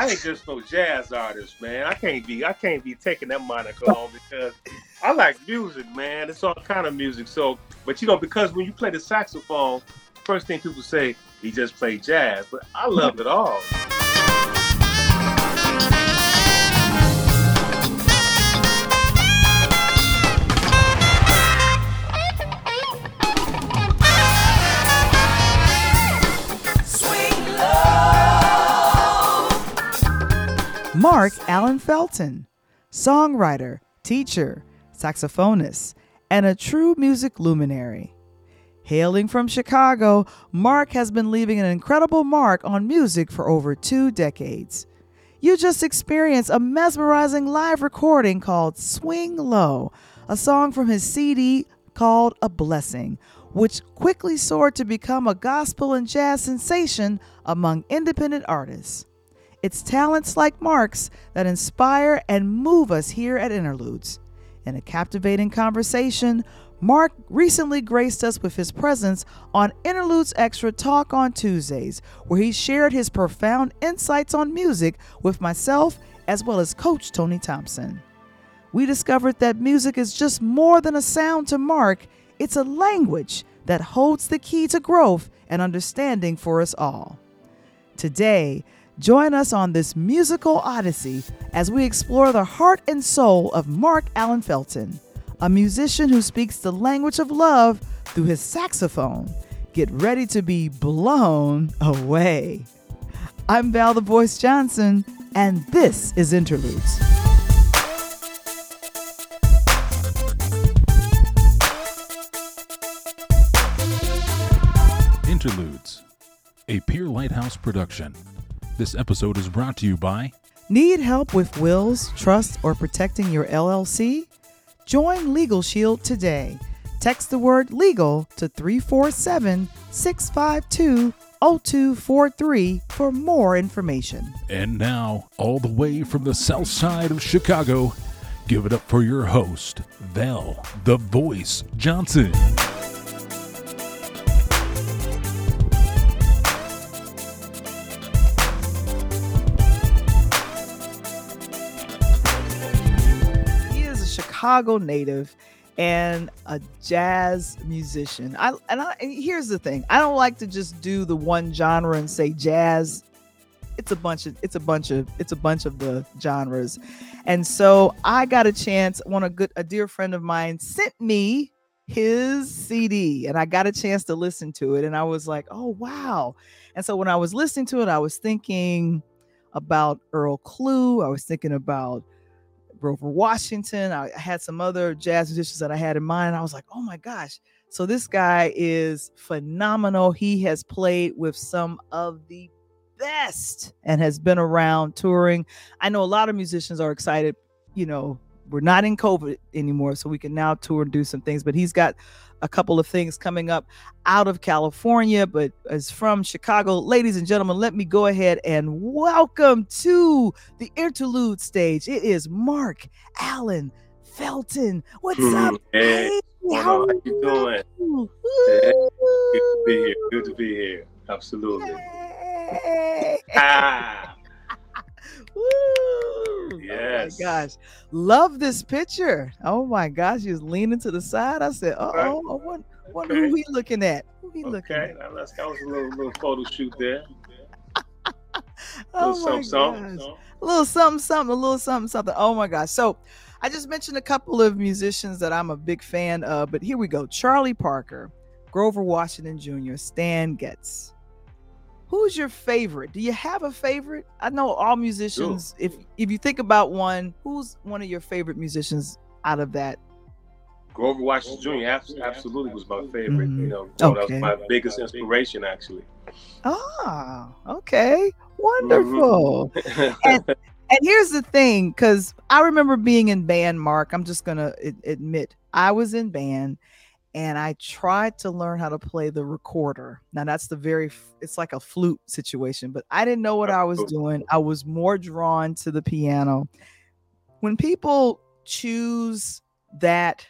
I ain't just no jazz artist, man. I can't be I can't be taking that moniker on because I like music, man. It's all kind of music. So, but you know, because when you play the saxophone, first thing people say he just played jazz, but I love it all. Mark Allen Felton, songwriter, teacher, saxophonist, and a true music luminary. Hailing from Chicago, Mark has been leaving an incredible mark on music for over two decades. You just experienced a mesmerizing live recording called Swing Low, a song from his CD called A Blessing, which quickly soared to become a gospel and jazz sensation among independent artists. It's talents like Mark's that inspire and move us here at Interludes. In a captivating conversation, Mark recently graced us with his presence on Interludes Extra Talk on Tuesdays, where he shared his profound insights on music with myself as well as Coach Tony Thompson. We discovered that music is just more than a sound to Mark, it's a language that holds the key to growth and understanding for us all. Today, Join us on this musical odyssey as we explore the heart and soul of Mark Allen Felton, a musician who speaks the language of love through his saxophone. Get ready to be blown away. I'm Val the Voice Johnson, and this is Interludes. Interludes, a Peer Lighthouse production. This episode is brought to you by Need help with wills, trusts, or protecting your LLC? Join Legal Shield today. Text the word legal to 347 652 0243 for more information. And now, all the way from the south side of Chicago, give it up for your host, Val, the Voice Johnson. Chicago native and a jazz musician. I and, I and here's the thing. I don't like to just do the one genre and say jazz. It's a bunch of it's a bunch of it's a bunch of the genres. And so I got a chance, one a good a dear friend of mine sent me his CD and I got a chance to listen to it and I was like, "Oh, wow." And so when I was listening to it, I was thinking about Earl Klugh, I was thinking about Grover Washington. I had some other jazz musicians that I had in mind. I was like, oh my gosh. So this guy is phenomenal. He has played with some of the best and has been around touring. I know a lot of musicians are excited, you know, we're not in COVID anymore, so we can now tour and do some things. But he's got a couple of things coming up out of California, but is from Chicago. Ladies and gentlemen, let me go ahead and welcome to the interlude stage. It is Mark Allen Felton. What's up? Hey, how, are you doing? Hey, good to be here. Good to be here. Absolutely. ah. Woo! Yes. Oh my gosh. Love this picture. Oh my gosh. He was leaning to the side. I said, uh oh, I wonder, wonder Okay. who he looking at. Who he looking at? now let's, that was a little, little photo shoot there. Oh my something, gosh. something. A little something, something, a little something, something. Oh my gosh. So I just mentioned a couple of musicians that I'm a big fan of, but here we go. Charlie Parker, Grover Washington Jr., Stan Getz. Who's your favorite? Do you have a favorite? I know all musicians. If if you think about one, who's one of your favorite musicians out of that? Grover Washington Jr. abs- absolutely was my favorite. Mhm. You know, so that was my biggest inspiration, actually. Ah, okay, wonderful. and, and here's the thing, because I remember being in band, Mark. I'm just gonna admit I was in band, and I tried to learn how to play the recorder. Now that's the very it's like a flute situation, but I didn't know what I was doing. I was more drawn to the piano. When people choose that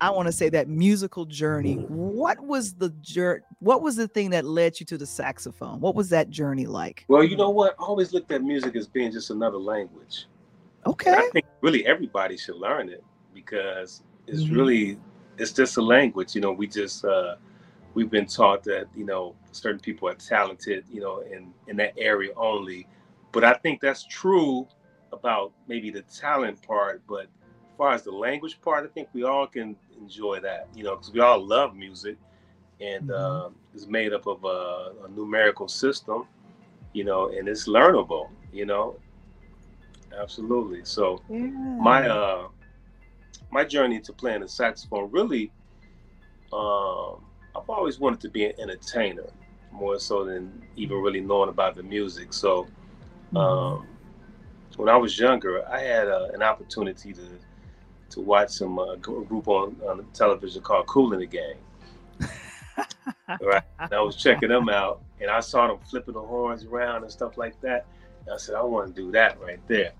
I want to say that musical journey. What was the journey? What was the thing that led you to the saxophone? What was that journey like? Well, you know what? I always looked at music as being just another language. Okay. And I think really everybody should learn it because it's Mhm. really it's just a language. You know, we just uh, we've been taught that you know certain people are talented, you know, in in that area only. But I think that's true about maybe the talent part. But as far as the language part, I think we all can enjoy that. You know, because we all love music, and Mhm. um, it's made up of a, a numerical system. You know, and it's learnable. You know, absolutely. So Yeah. my uh my journey to playing the saxophone really um I've always wanted to be an entertainer more so than even really knowing about the music. So Mhm. um when I was younger, I had uh, an opportunity to to watch some uh, group on, on television called Kool & the Gang. right, and I was checking them out, and I saw them flipping the horns around and stuff like that. And I said, I want to do that right there.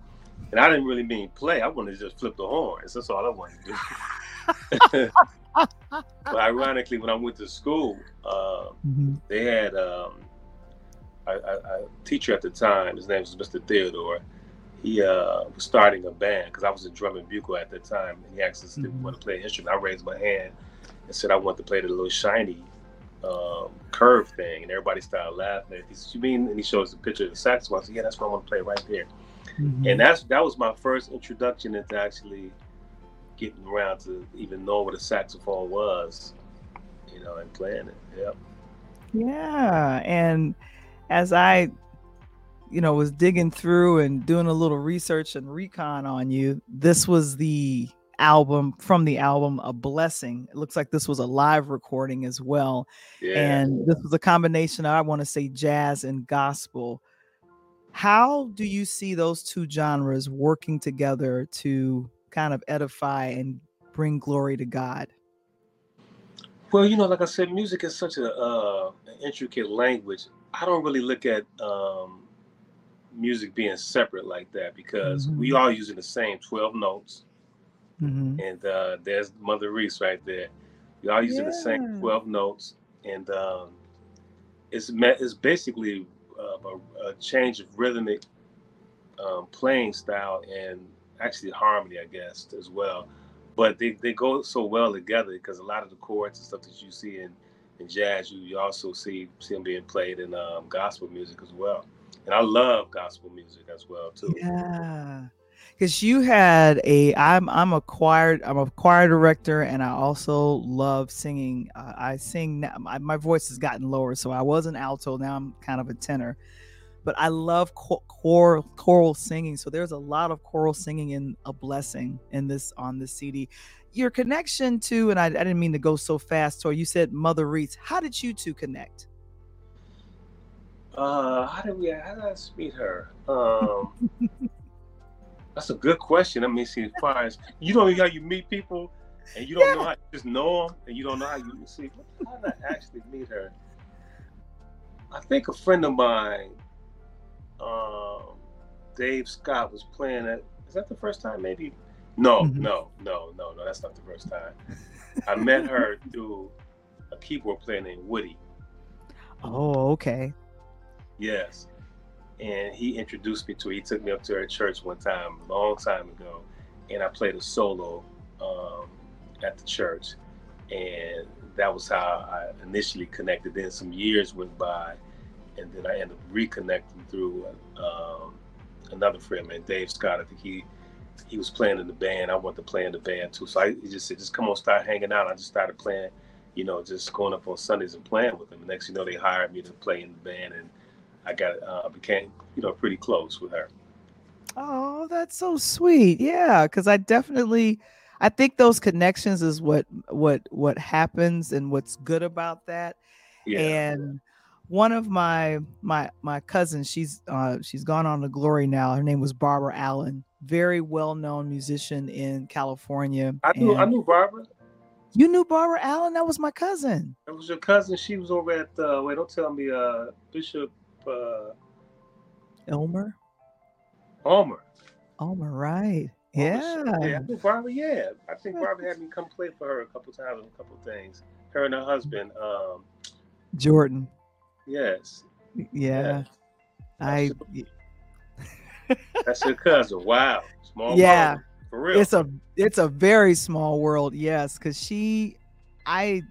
And I didn't really mean play. I wanted to just flip the horns. That's all I wanted to do. but ironically, when I went to school, uh, Mhm. they had um, a, a, a teacher at the time. His name was Mr. Theodore. He uh, was starting a band because I was a drum and bugle at that time. And he asked us if we Mhm. want to play an instrument. I raised my hand and said I want to play the little shiny um, curve thing, and everybody started laughing. He said, "You mean?" And he shows the picture of the saxophone. I said, "Yeah, that's what I want to play right there." Mhm. And that's that was my first introduction into actually getting around to even know what a saxophone was, you know, and playing it. Yeah. Yeah, and as I, you know, was digging through and doing a little research and recon on you, this was the album from the album A Blessing. It looks like this was a live recording as well. Yeah. And this was a combination, I want to say jazz and gospel. How do you see those two genres working together to kind of edify and bring glory to God? Well, you know, like I said, music is such a uh, an intricate language. I don't really look at um, music being separate like that because we Mhm. all using the same twelve notes, Mhm. and uh, there's Mother Reese right there. you all using the same twelve notes, and um, it's me- it's basically uh, a, a change of rhythmic um, playing style and actually harmony, I guess, as well. But they, they go so well together because a lot of the chords and stuff that you see in, in jazz, you, you also see see them being played in um, gospel music as well. And I love gospel music as well too. Yeah. Because you had a, I'm I'm a choir, I'm a choir director, and I also love singing. Uh, I sing. now- My, my voice has gotten lower, so I was an alto. Now I'm kind of a tenor, but I love cho- choral choral singing. So there's a lot of choral singing in a blessing in this on this CD. Your connection to, and I, I didn't mean to go so fast. Or you said Mother Reese. How did you two connect? Uh, how did we? How did I meet her? Um, that's a good question. I mean, see, as far as you don't know how you meet people, and you don't know how you just know them, and you don't know how you see. How did I actually meet her? I think a friend of mine, um, Dave Scott, was playing at. Is that the first time? Maybe. No, Mhm. no, no, no, no. That's not the first time. I met her through a keyboard player named Woody. Oh, okay. Yes. And he introduced me to. He took me up to her church one time, a long time ago, and I played a solo um, at the church. And that was how I initially connected. Then some years went by, and then I ended up reconnecting through um, another friend, man, Dave Scott. I think he he was playing in the band. I wanted to play in the band too. So I he just said, just come on, start hanging out. I just started playing, you know, just going up on Sundays and playing with them. And next, you know, they hired me to play in the band, and I got uh, became you know pretty close with her. Oh, that's so sweet. Yeah, because I definitely I think those connections is what what what happens and what's good about that. Yeah, And one of my my my cousins, she's uh she's gone on to glory now. Her name was Barbara Allen, very well-known musician in California. I knew I And knew Barbara. you knew Barbara Allen? That was my cousin. That was your cousin. She was over at uh, wait, don't tell me uh, Bishop uh, Elmer. Homer. Elmer, right. Yeah. Yeah, I think Barbara, yeah. I think Barbara had me come play for her a couple times on a couple things. Her and her husband, um, Jordan. yes. Yeah. Yeah. I That's her cousin. Wow. Small Yeah. world. For real. it's a it's a very small world, yes, cuz she I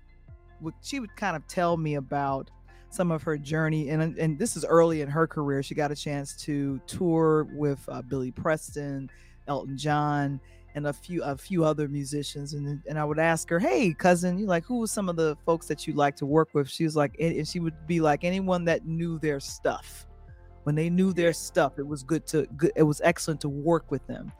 would she would kind of tell me about some of her journey and and this is early in her career. She got a chance to tour with uh, Billy Preston, Elton John, and a few a few other musicians and and I would ask her, "Hey, cousin, you like who was some of the folks that you like to work with?" She was like and she would be like anyone that knew their stuff. When they knew their stuff, it was good to good it was excellent to work with them.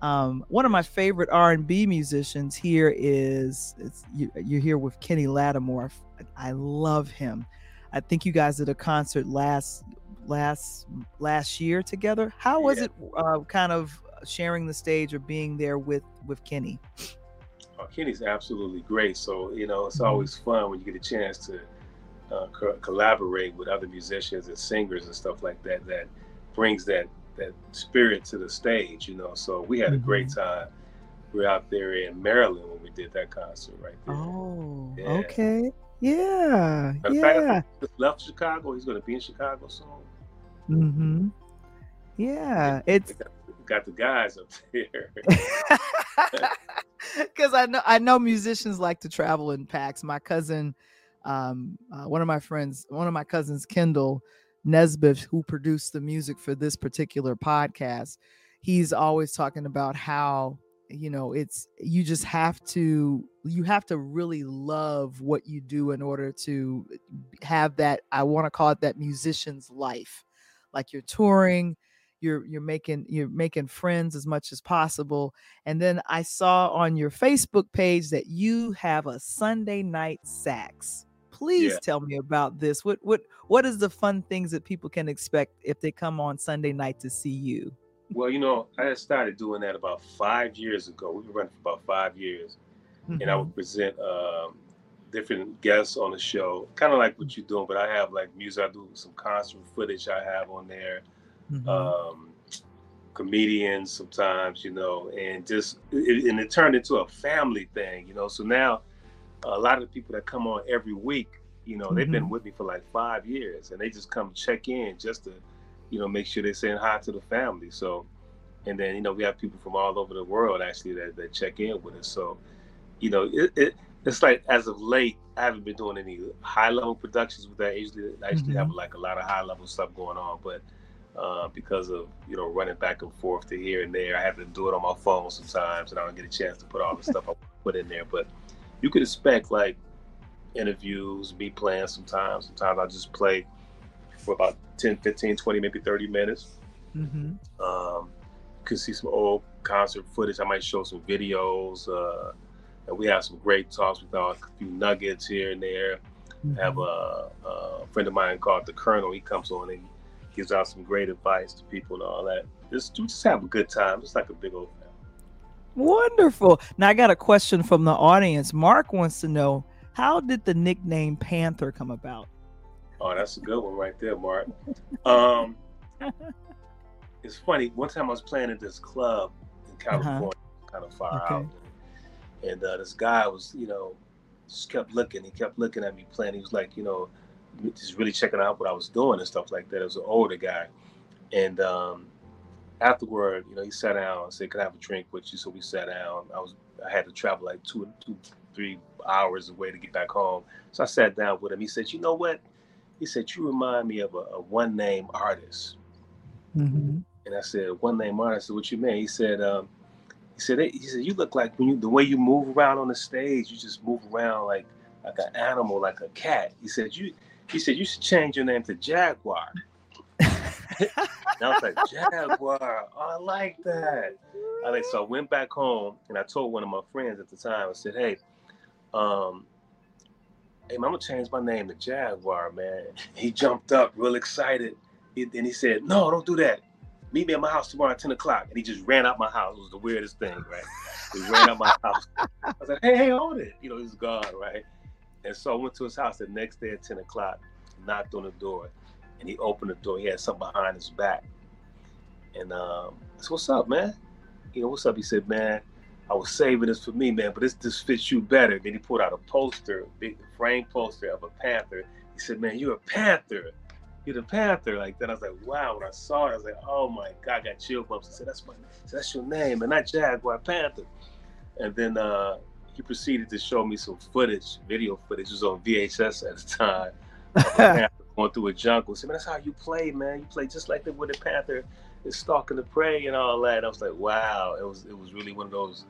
Um, one of my favorite R&B musicians here is you, you're here with Kenny Lattimore. I love him. I think you guys did a concert last last last year together. How was Yeah. it uh, kind of sharing the stage or being there with with Kenny? Oh, Kenny's absolutely great. So you know, it's Mhm. always fun when you get a chance to uh, co- collaborate with other musicians and singers and stuff like that. That brings that that spirit to the stage. You know, so we had a great Mm-hmm. time. We're out there in Maryland when we did that concert right there. Oh, Yeah. okay. Yeah. Matter fact, Yeah. he left Chicago. He's going to be in Chicago soon. Mhm. Yeah, it's got, got the guys up there. because I know I know musicians like to travel in packs. My cousin, um, uh, one of my friends, one of my cousins, Kendall Nesbitt, who produced the music for this particular podcast, he's always talking about how you know it's you just have to you have to really love what you do in order to eh, have that I want to call it that musician's life like you're touring you're you're making you're making friends as much as possible and then I saw on your Facebook page that you have a Sunday night sax. Please Yeah. tell me about this. What what what is the fun things that people can expect if they come on Sunday night to see you? Well, you know, I had started doing that about five years ago. We were running for about five years. and I would present um, different guests on the show, kind of like what you're doing. But I have like music, I do some concert footage I have on there, Mhm. um, comedians sometimes, you know, and just it, and it turned into a family thing, you know. So now a lot of the people that come on every week, you know, they've been Mhm. with me for like five years, and they just come check in just to, you know, make sure they're saying hi to the family. So. And then you know we have people from all over the world actually that, that check in with us. So you know, it, it it's like as of late, I haven't been doing any high level productions with that. Usually, I usually have like a lot of high level stuff going on, but uh, because of you know running back and forth to here and there, I have to do it on my phone sometimes, and I don't get a chance to put all the stuff I put in there. But you could expect like interviews, me playing sometimes. Sometimes I just play for about 10, 15, 20, maybe 30 minutes. Mhm. Um, you can see some old concert footage. I might show some videos. Uh, and we have some great talks with our, a few nuggets here and there. I have a, a friend of mine called the Colonel. He comes on and gives out some great advice to people and all that. Just, just have a good time. It's like a big old family. Wonderful. Now I got a question from the audience. Mark wants to know how did the nickname Panther come about? Oh, that's a good one right there, Mark. Um, it's funny. One time I was playing at this club in California, kind of far Okay. out, and uh, this guy was, you know, just kept looking. He kept looking at me playing. He was like, you know, just really checking out what I was doing and stuff like that. It was an older guy, and um, afterward, you know, he sat down and said, "Can I have a drink with you?" So we sat down. I was, I had to travel like two, two, three hours away to get back home. So I sat down with him. He said, "You know what?" He said, "You remind me of a, a one name artist." Mhm. And I said, "One name artist." I said, "What you mean?" He said, um, "He said, he said you look like when you the way you move around on the stage, you just move around like like an animal, like a cat." He said, "You." He said, "You should change your name to Jaguar." And I was like, Jaguar. Oh, I like that. I like so I went back home and I told one of my friends at the time. I said, "Hey, um, hey, man, I'm gonna change my name to Jaguar, man." He jumped up, real excited, he, and he said, "No, don't do that. Meet me at my house tomorrow at 10 o'clock." And he just ran out my house. It was the weirdest thing, right? He ran out my house. I was like, "Hey, hey, hold it!" You know, he's gone, right? And so I went to his house the next day at 10 o'clock, knocked on the door, and he opened the door. He had something behind his back. And um, I said, What's up, man? you know, what's up? He said, man, I was saving this for me, man, but this this fits you better. Then he pulled out a poster, big frame poster of a panther. He said, man, you're a panther. You're the panther. Like then I was like, wow. When I saw it, I was like, oh my god, I got chill bumps. I said, that's my, that's your name, and not Jaguar Panther. And then uh, he proceeded to show me some footage, video footage. It was on VHS at the time. going through a jungle. He said, man, that's how you play, man. You play just like the with the panther is stalking the prey and all that. And I was like, wow. It was it was really one of those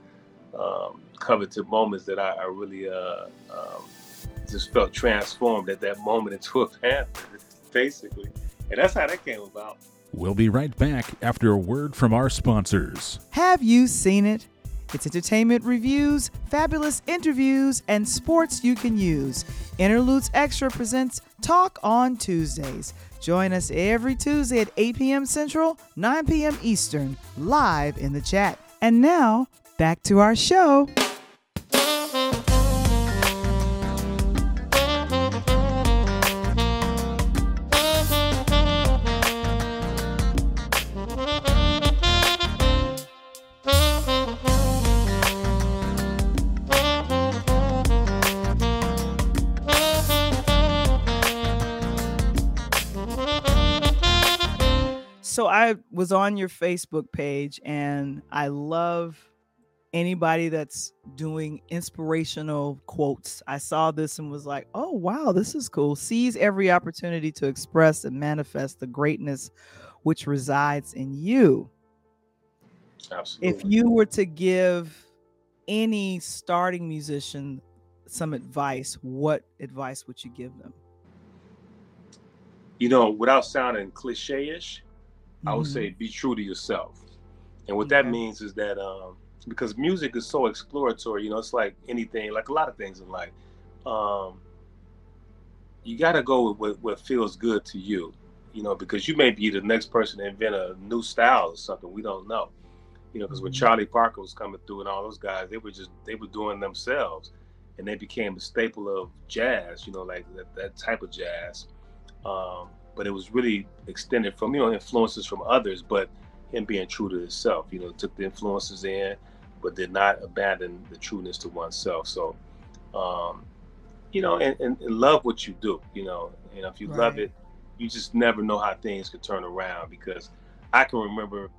um, coveted moments that I, I really uh, um, just felt transformed at that moment into a panther, basically. And that's how that came about. We'll be right back after a word from our sponsors. Have you seen it? It's entertainment reviews, fabulous interviews, and sports you can use. Interludes Extra presents Talk on Tuesdays. Join us every Tuesday at 8 p.m. Central, 9 p.m. Eastern, live in the chat. And now, back to our show. So I was on your Facebook page and I love anybody that's doing inspirational quotes. I saw this and was like, oh, wow, this is cool. Seize every opportunity to express and manifest the greatness which resides in you. Absolutely. If you were to give any starting musician some advice, what advice would you give them? You know, without sounding cliche ish, I would say be true to yourself. And what Okay. that means is that um, because music is so exploratory, you know, it's like anything, like a lot of things in life. Um, you got to go with what, what feels good to you, you know, because you may be the next person to invent a new style or something. We don't know, you know, because when Mhm. Charlie Parker was coming through and all those guys, they were just they were doing themselves, and they became a staple of jazz, you know, like that, that type of jazz. Um, but it was really extended from you know influences from others, but him being true to himself. You know, took the influences in, but did not abandon the trueness to oneself. So, um, you know, and, and, and love what you do. You know, and if you love it, you just never know how things could turn around. Because I can remember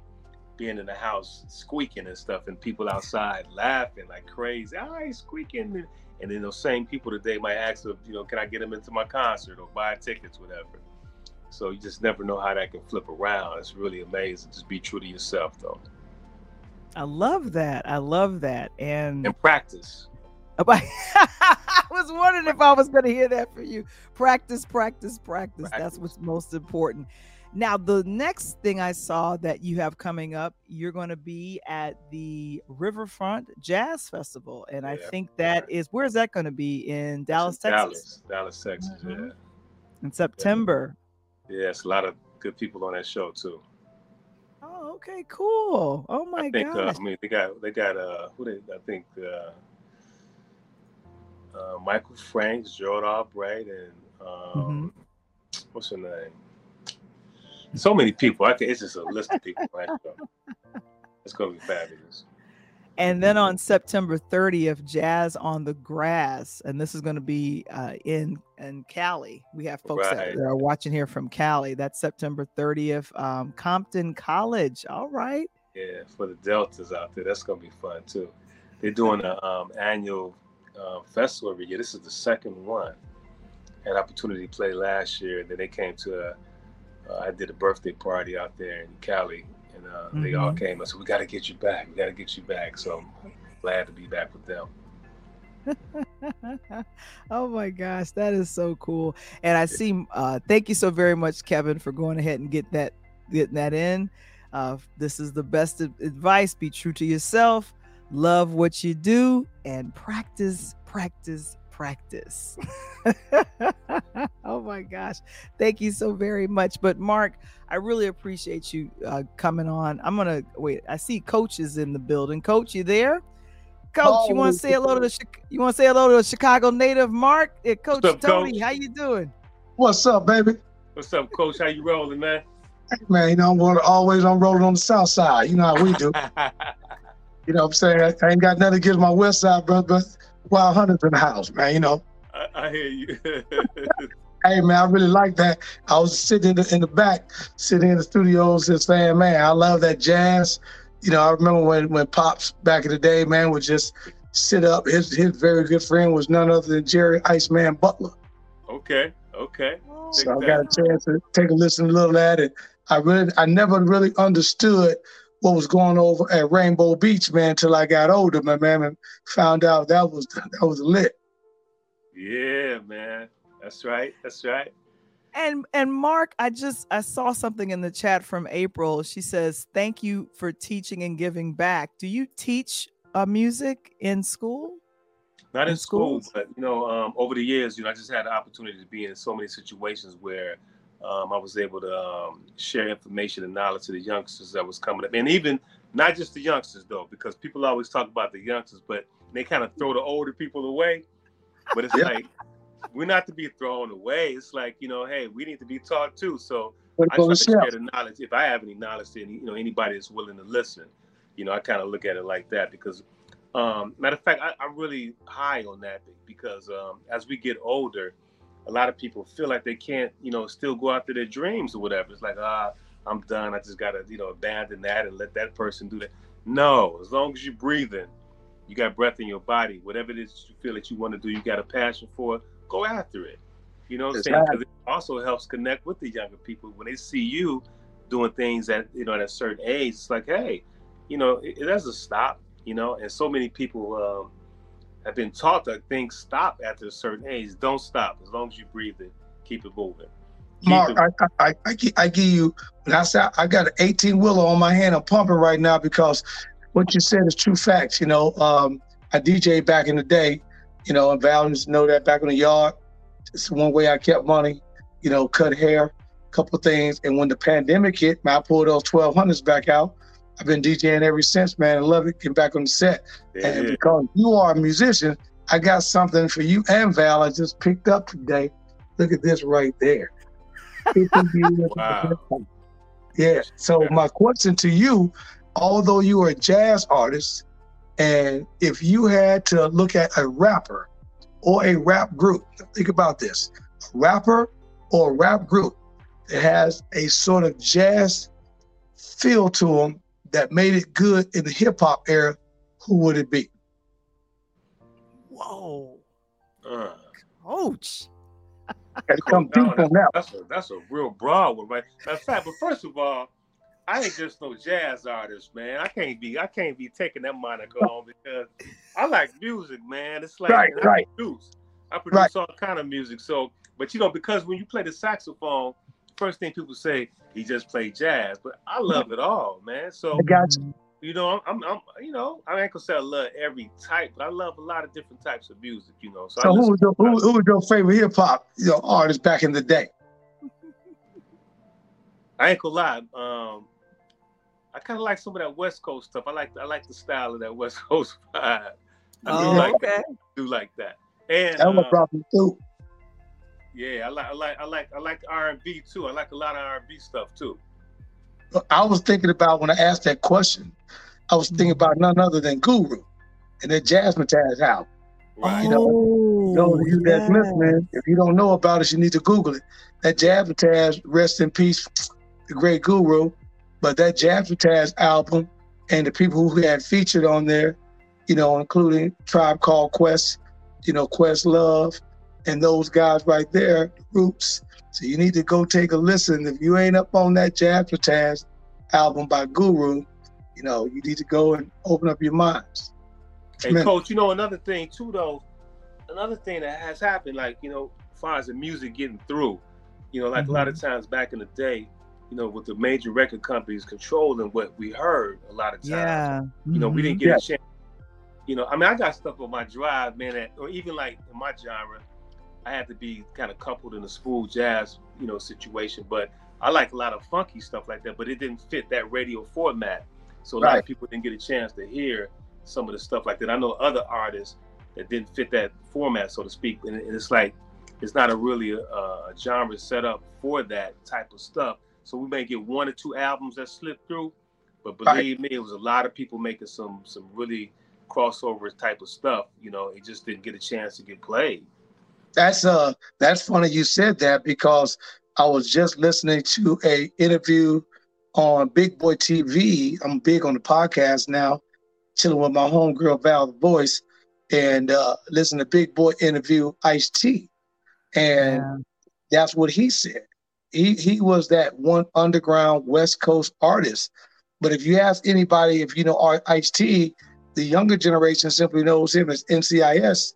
being in the house squeaking and stuff, and people outside laughing like crazy. Ah, he's squeaking. And, and then those same people today might ask, if, you know, can I get him into my concert or buy tickets, whatever. So you just never know how that can flip around. It's really amazing. Just be true to yourself, though, I love that. I love that. And and practice. I was wondering if I was going to hear that for you. Practice, practice, practice. That's what's most important. Now, the next thing I saw that you have coming up, you're going to be at the Riverfront Jazz Festival. And I think that right. is, where's that going to be? In Dallas, in Texas? Dallas, Dallas, Texas. Mhm. Yeah, In September. yeah. It's a lot of good people on that show too. Okay, cool. Oh my I think. Uh. I mean, they got they got uh who they I think uh, uh Michael Franks, Gerald Albright, and um, what's her name? So many people. I think it's just a list of people. that. It's gonna be fabulous. And then on September 30th, Jazz on the Grass, and this is going to be uh, in in Cali. We have folks that, Right. that are watching here from Cali. That's September 30th, um, Compton College. All right. Yeah, for the Deltas out there, that's gonna be fun too. They're doing an um, annual uh, festival every year. This is the second one. Had opportunity to play last year, and then they came to. A, uh, I did a birthday party out there in Cali, and uh, they all came. I said, "We got to get you back. We got to get you back." So I'm glad to be back with them. oh my gosh, that is so cool. And I see uh thank you so very much, Kevin, for going ahead and get that getting that in. Uh this is the best advice. Be true to yourself, love what you do, and practice, practice, practice. oh my gosh. Thank you so very much. But Mark, I really appreciate you uh, coming on. I'm gonna wait. I see Coach is in the building. Coach, you there? Coach, you want to say hello to the you want to say hello to the Chicago native Mark? Yeah, Coach up, Tony, Coach? how you doing? What's up, baby? What's up, Coach? How you rolling, man? Man, you know, I'm going always I'm rolling on the south side. You know how we do. you know what I'm saying? I ain't got nothing against my west side, brother, but Wild Hunters in the house, man, you know. I, I hear you. hey man, I really like that. I was sitting in the, in the back, sitting in the studios and saying, man, I love that jazz. You know, I remember when when Pops back in the day, man, would just sit up. His his very good friend was none other than Jerry Iceman Butler. Okay, okay. So I got a chance to take a listen to a little of that, and I really, I never really understood what was going over at Rainbow Beach, man, until I got older, my man, and found out that was that was lit. Yeah, man. That's right. That's right. And and Mark, I just I saw something in the chat from April. She says, "Thank you for teaching and giving back." Do you teach uh, music in school? Not in, in school, but you know, um, over the years, you know, I just had the opportunity to be in so many situations where um, I was able to um, share information and knowledge to the youngsters that was coming up, and even not just the youngsters though, because people always talk about the youngsters, but they kind of throw the older people away. But it's like we're not to be thrown away. It's like you know, hey, we need to be taught too. So I try to share the knowledge. If I have any knowledge to any, you know anybody that's willing to listen, you know, I kind of look at it like that because, um, matter of fact, I, am really high on that because um, as we get older, a lot of people feel like they can't, you know, still go after their dreams or whatever. It's like ah, I'm done. I just gotta, you know, abandon that and let that person do that. No, as long as you're breathing, you got breath in your body. Whatever it is you feel that you want to do, you got a passion for, go after it. You know what I'm saying? Because it also helps connect with the younger people when they see you doing things at you know at a certain age. It's like, hey, you know, it, it doesn't stop. You know, and so many people um, have been taught that things stop after a certain age. Don't stop as long as you breathe it, keep it moving. Keep Mark, it I, I, I, I, give you. I said I got an 18 wheeler on my hand. I'm pumping right now because what you said is true facts. You know, um, I DJ back in the day, you know, and Valiants know that back in the yard. It's one way I kept money, you know, cut hair, a couple things. And when the pandemic hit, I pulled those 1200s back out. I've been DJing ever since, man. I love it. Get back on the set. Yeah. And because you are a musician, I got something for you and Val I just picked up today. Look at this right there. wow. Yeah. So my question to you although you are a jazz artist, and if you had to look at a rapper or a rap group, think about this a rapper or a rap group that has a sort of jazz feel to them that made it good in the hip hop era, who would it be? Whoa. Uh, Coach. come deep on that. That's a, that's a real broad one, right? In fact, but first of all, I ain't just no jazz artist, man. I can't be I can't be taking that moniker on because I like music, man. It's like right, I right. produce. I produce right. all kind of music. So, but you know, because when you play the saxophone, first thing people say he just played jazz, but I love it all, man. So I got you. You know, I'm, I'm, you know, I ain't gonna say I love every type, but I love a lot of different types of music. You know, so, so who was your who, who was your favorite hip hop, you know, artist back in the day? I ain't gonna lie. Um, I kind of like some of that West Coast stuff. I like I like the style of that West Coast vibe. I oh, do like okay. That. do like that. And that was uh, problem too. Yeah, I like I like I like I like R and B too. I like a lot of R and B stuff too. I was thinking about when I asked that question. I was thinking about none other than Guru and that Jazzmatazz album. Right. You know, you know oh, you yes. that's listening, if you don't know about it, you need to Google it. That Jazzmatazz, rest in peace, the great Guru. But that Jazzmatazz album and the people who had featured on there, you know, including Tribe Called Quest, you know, Questlove, and those guys right there, groups. So you need to go take a listen. If you ain't up on that Jazzmatazz album by Guru, you know, you need to go and open up your minds. Hey, Coach, you know, another thing too, though, another thing that has happened, like, you know, as far as the music getting through, you know, like mm-hmm. a lot of mm-hmm. times back in the day, you know, with the major record companies controlling what we heard a lot of times. Yeah. Mm-hmm. You know, we didn't mm-hmm. get yeah. a chance. You know, I mean, I got stuff on my drive, man, that, or even like in my genre, I had to be kind of coupled in a smooth jazz, you know, situation. But I like a lot of funky stuff like that, but it didn't fit that radio format. So a right. lot of people didn't get a chance to hear some of the stuff like that. I know other artists that didn't fit that format, so to speak. And it's like, it's not a really a, a genre set up for that type of stuff. So we may get one or two albums that slip through, but believe right. me, it was a lot of people making some some really crossover type of stuff. You know, it just didn't get a chance to get played. That's uh, that's funny you said that because I was just listening to a interview on Big Boy TV. I'm big on the podcast now, chilling with my homegirl Val the Voice, and uh, listen to Big Boy interview Ice T, and yeah. that's what he said. He he was that one underground West Coast artist. But if you ask anybody, if you know Ice T, the younger generation simply knows him as NCIS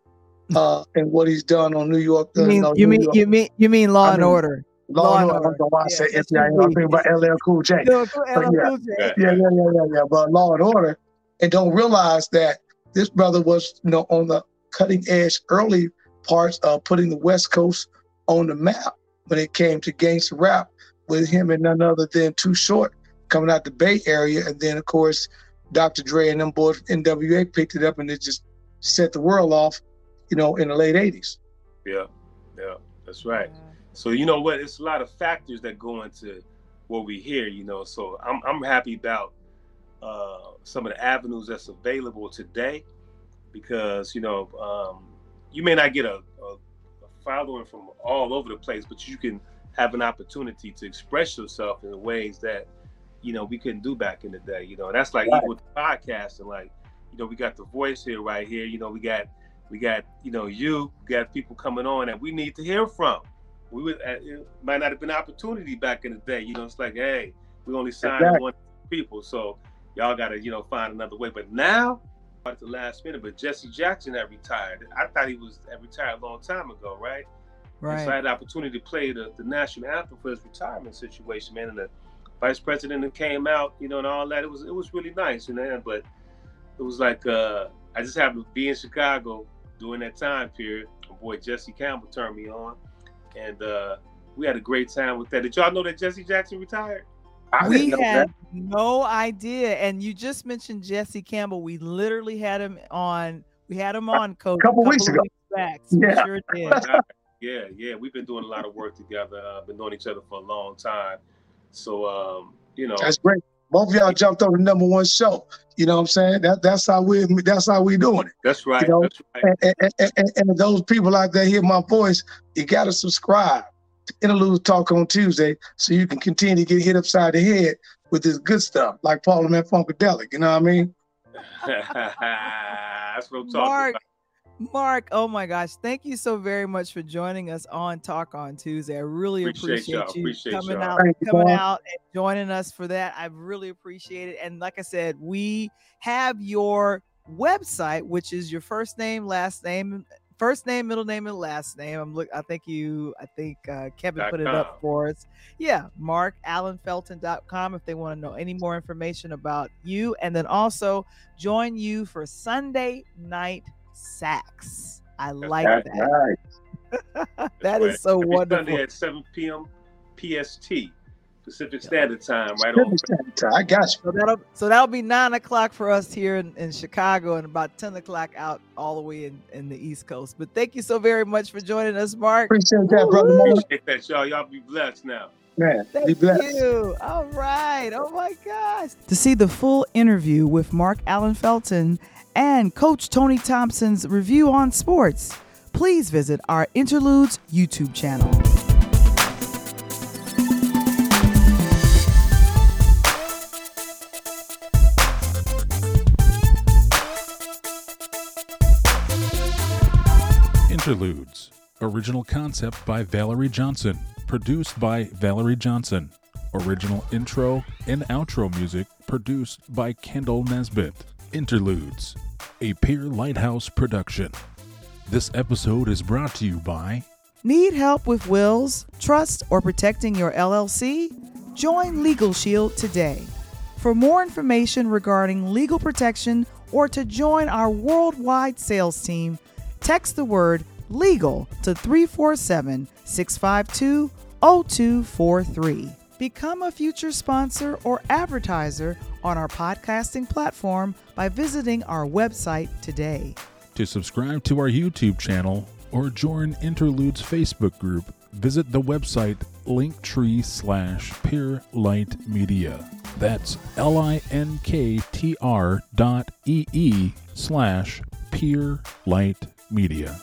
uh, and what he's done on New York. You mean you mean, you mean you mean Law I and Order? Law, law and Order. order. I yeah, say NCIS. I'm thinking about LL Cool J. No, yeah, cool J. yeah, yeah, yeah, yeah, yeah. But Law and Order, and don't realize that this brother was, you know, on the cutting edge early parts of putting the West Coast on the map when it came to gangster rap with him and none other than Too Short coming out the Bay Area, and then of course Dr. Dre and them boys NWA picked it up and it just set the world off, you know, in the late '80s. Yeah, yeah, that's right. So you know what? It's a lot of factors that go into what we hear. You know, so I'm I'm happy about uh, some of the avenues that's available today because you know um, you may not get a, a, a following from all over the place, but you can have an opportunity to express yourself in ways that you know we couldn't do back in the day. You know, that's like right. even with the podcast and like you know we got the voice here right here. You know, we got we got you know you we got people coming on that we need to hear from. We would uh, it might not have been opportunity back in the day. You know, it's like hey, we only signed exactly. one people, so y'all got to you know find another way. But now at the last minute, but Jesse Jackson had retired. I thought he was retired a long time ago, right? Right. And so I had the opportunity to play the, the national anthem for his retirement situation, man. And the vice president that came out, you know, and all that. It was it was really nice, you know. But it was like uh, I just happened to be in Chicago during that time period. My boy Jesse Campbell turned me on, and uh, we had a great time with that. Did y'all know that Jesse Jackson retired? I we had that. no idea. And you just mentioned Jesse Campbell. We literally had him on. We had him on, coach, a couple, a couple weeks ago. Weeks back. So yeah. Sure did. yeah, yeah. We've been doing a lot of work together. Uh, been knowing each other for a long time. So um, you know, that's great. Both of y'all jumped on the number one show. You know what I'm saying? That that's how we that's how we doing it. That's right. You know? That's right. And, and, and, and, those people out there hear my voice, you gotta subscribe to Interlude Talk on Tuesday so you can continue to get hit upside the head with this good stuff like Parliament Funkadelic. You know what I mean? that's what I'm talking Mark, about. Mark, oh my gosh, thank you so very much for joining us on Talk on Tuesday. I really appreciate, appreciate you appreciate coming y'all. out, thank coming you, out and joining us for that. I really appreciate it. And like I said, we have your website, which is your first name, last name, first name, middle name, and last name. I'm look. I think you. I think uh, Kevin put it up for us. Yeah, markallenfelton.com if they want to know any more information about you, and then also join you for Sunday night Sax. I like That's that. Right. that is so Every wonderful. Sunday at 7 p.m. PST. Pacific Standard Time, right on. Time. I got you. So that'll so that'll be nine o'clock for us here in, in Chicago and about 10 o'clock out all the way in, in the East Coast. But thank you so very much for joining us, Mark. Appreciate that, brother. Appreciate that, y'all. Y'all be blessed now. Man, Thank be blessed. you. All right. Oh my gosh. To see the full interview with Mark Allen Felton and Coach Tony Thompson's review on sports, please visit our Interludes YouTube channel. Interludes, original concept by Valerie Johnson, produced by Valerie Johnson. Original intro and outro music produced by Kendall Nesbitt. Interludes, a Peer Lighthouse production. This episode is brought to you by Need help with wills, trust, or protecting your LLC? Join Legal Shield today. For more information regarding legal protection or to join our worldwide sales team, text the word legal to 347 652 0243. Become a future sponsor or advertiser on our podcasting platform by visiting our website today. To subscribe to our YouTube channel or join Interlude's Facebook group, visit the website linktree slash peer light media. That's L I N K T R dot E E slash peer light media.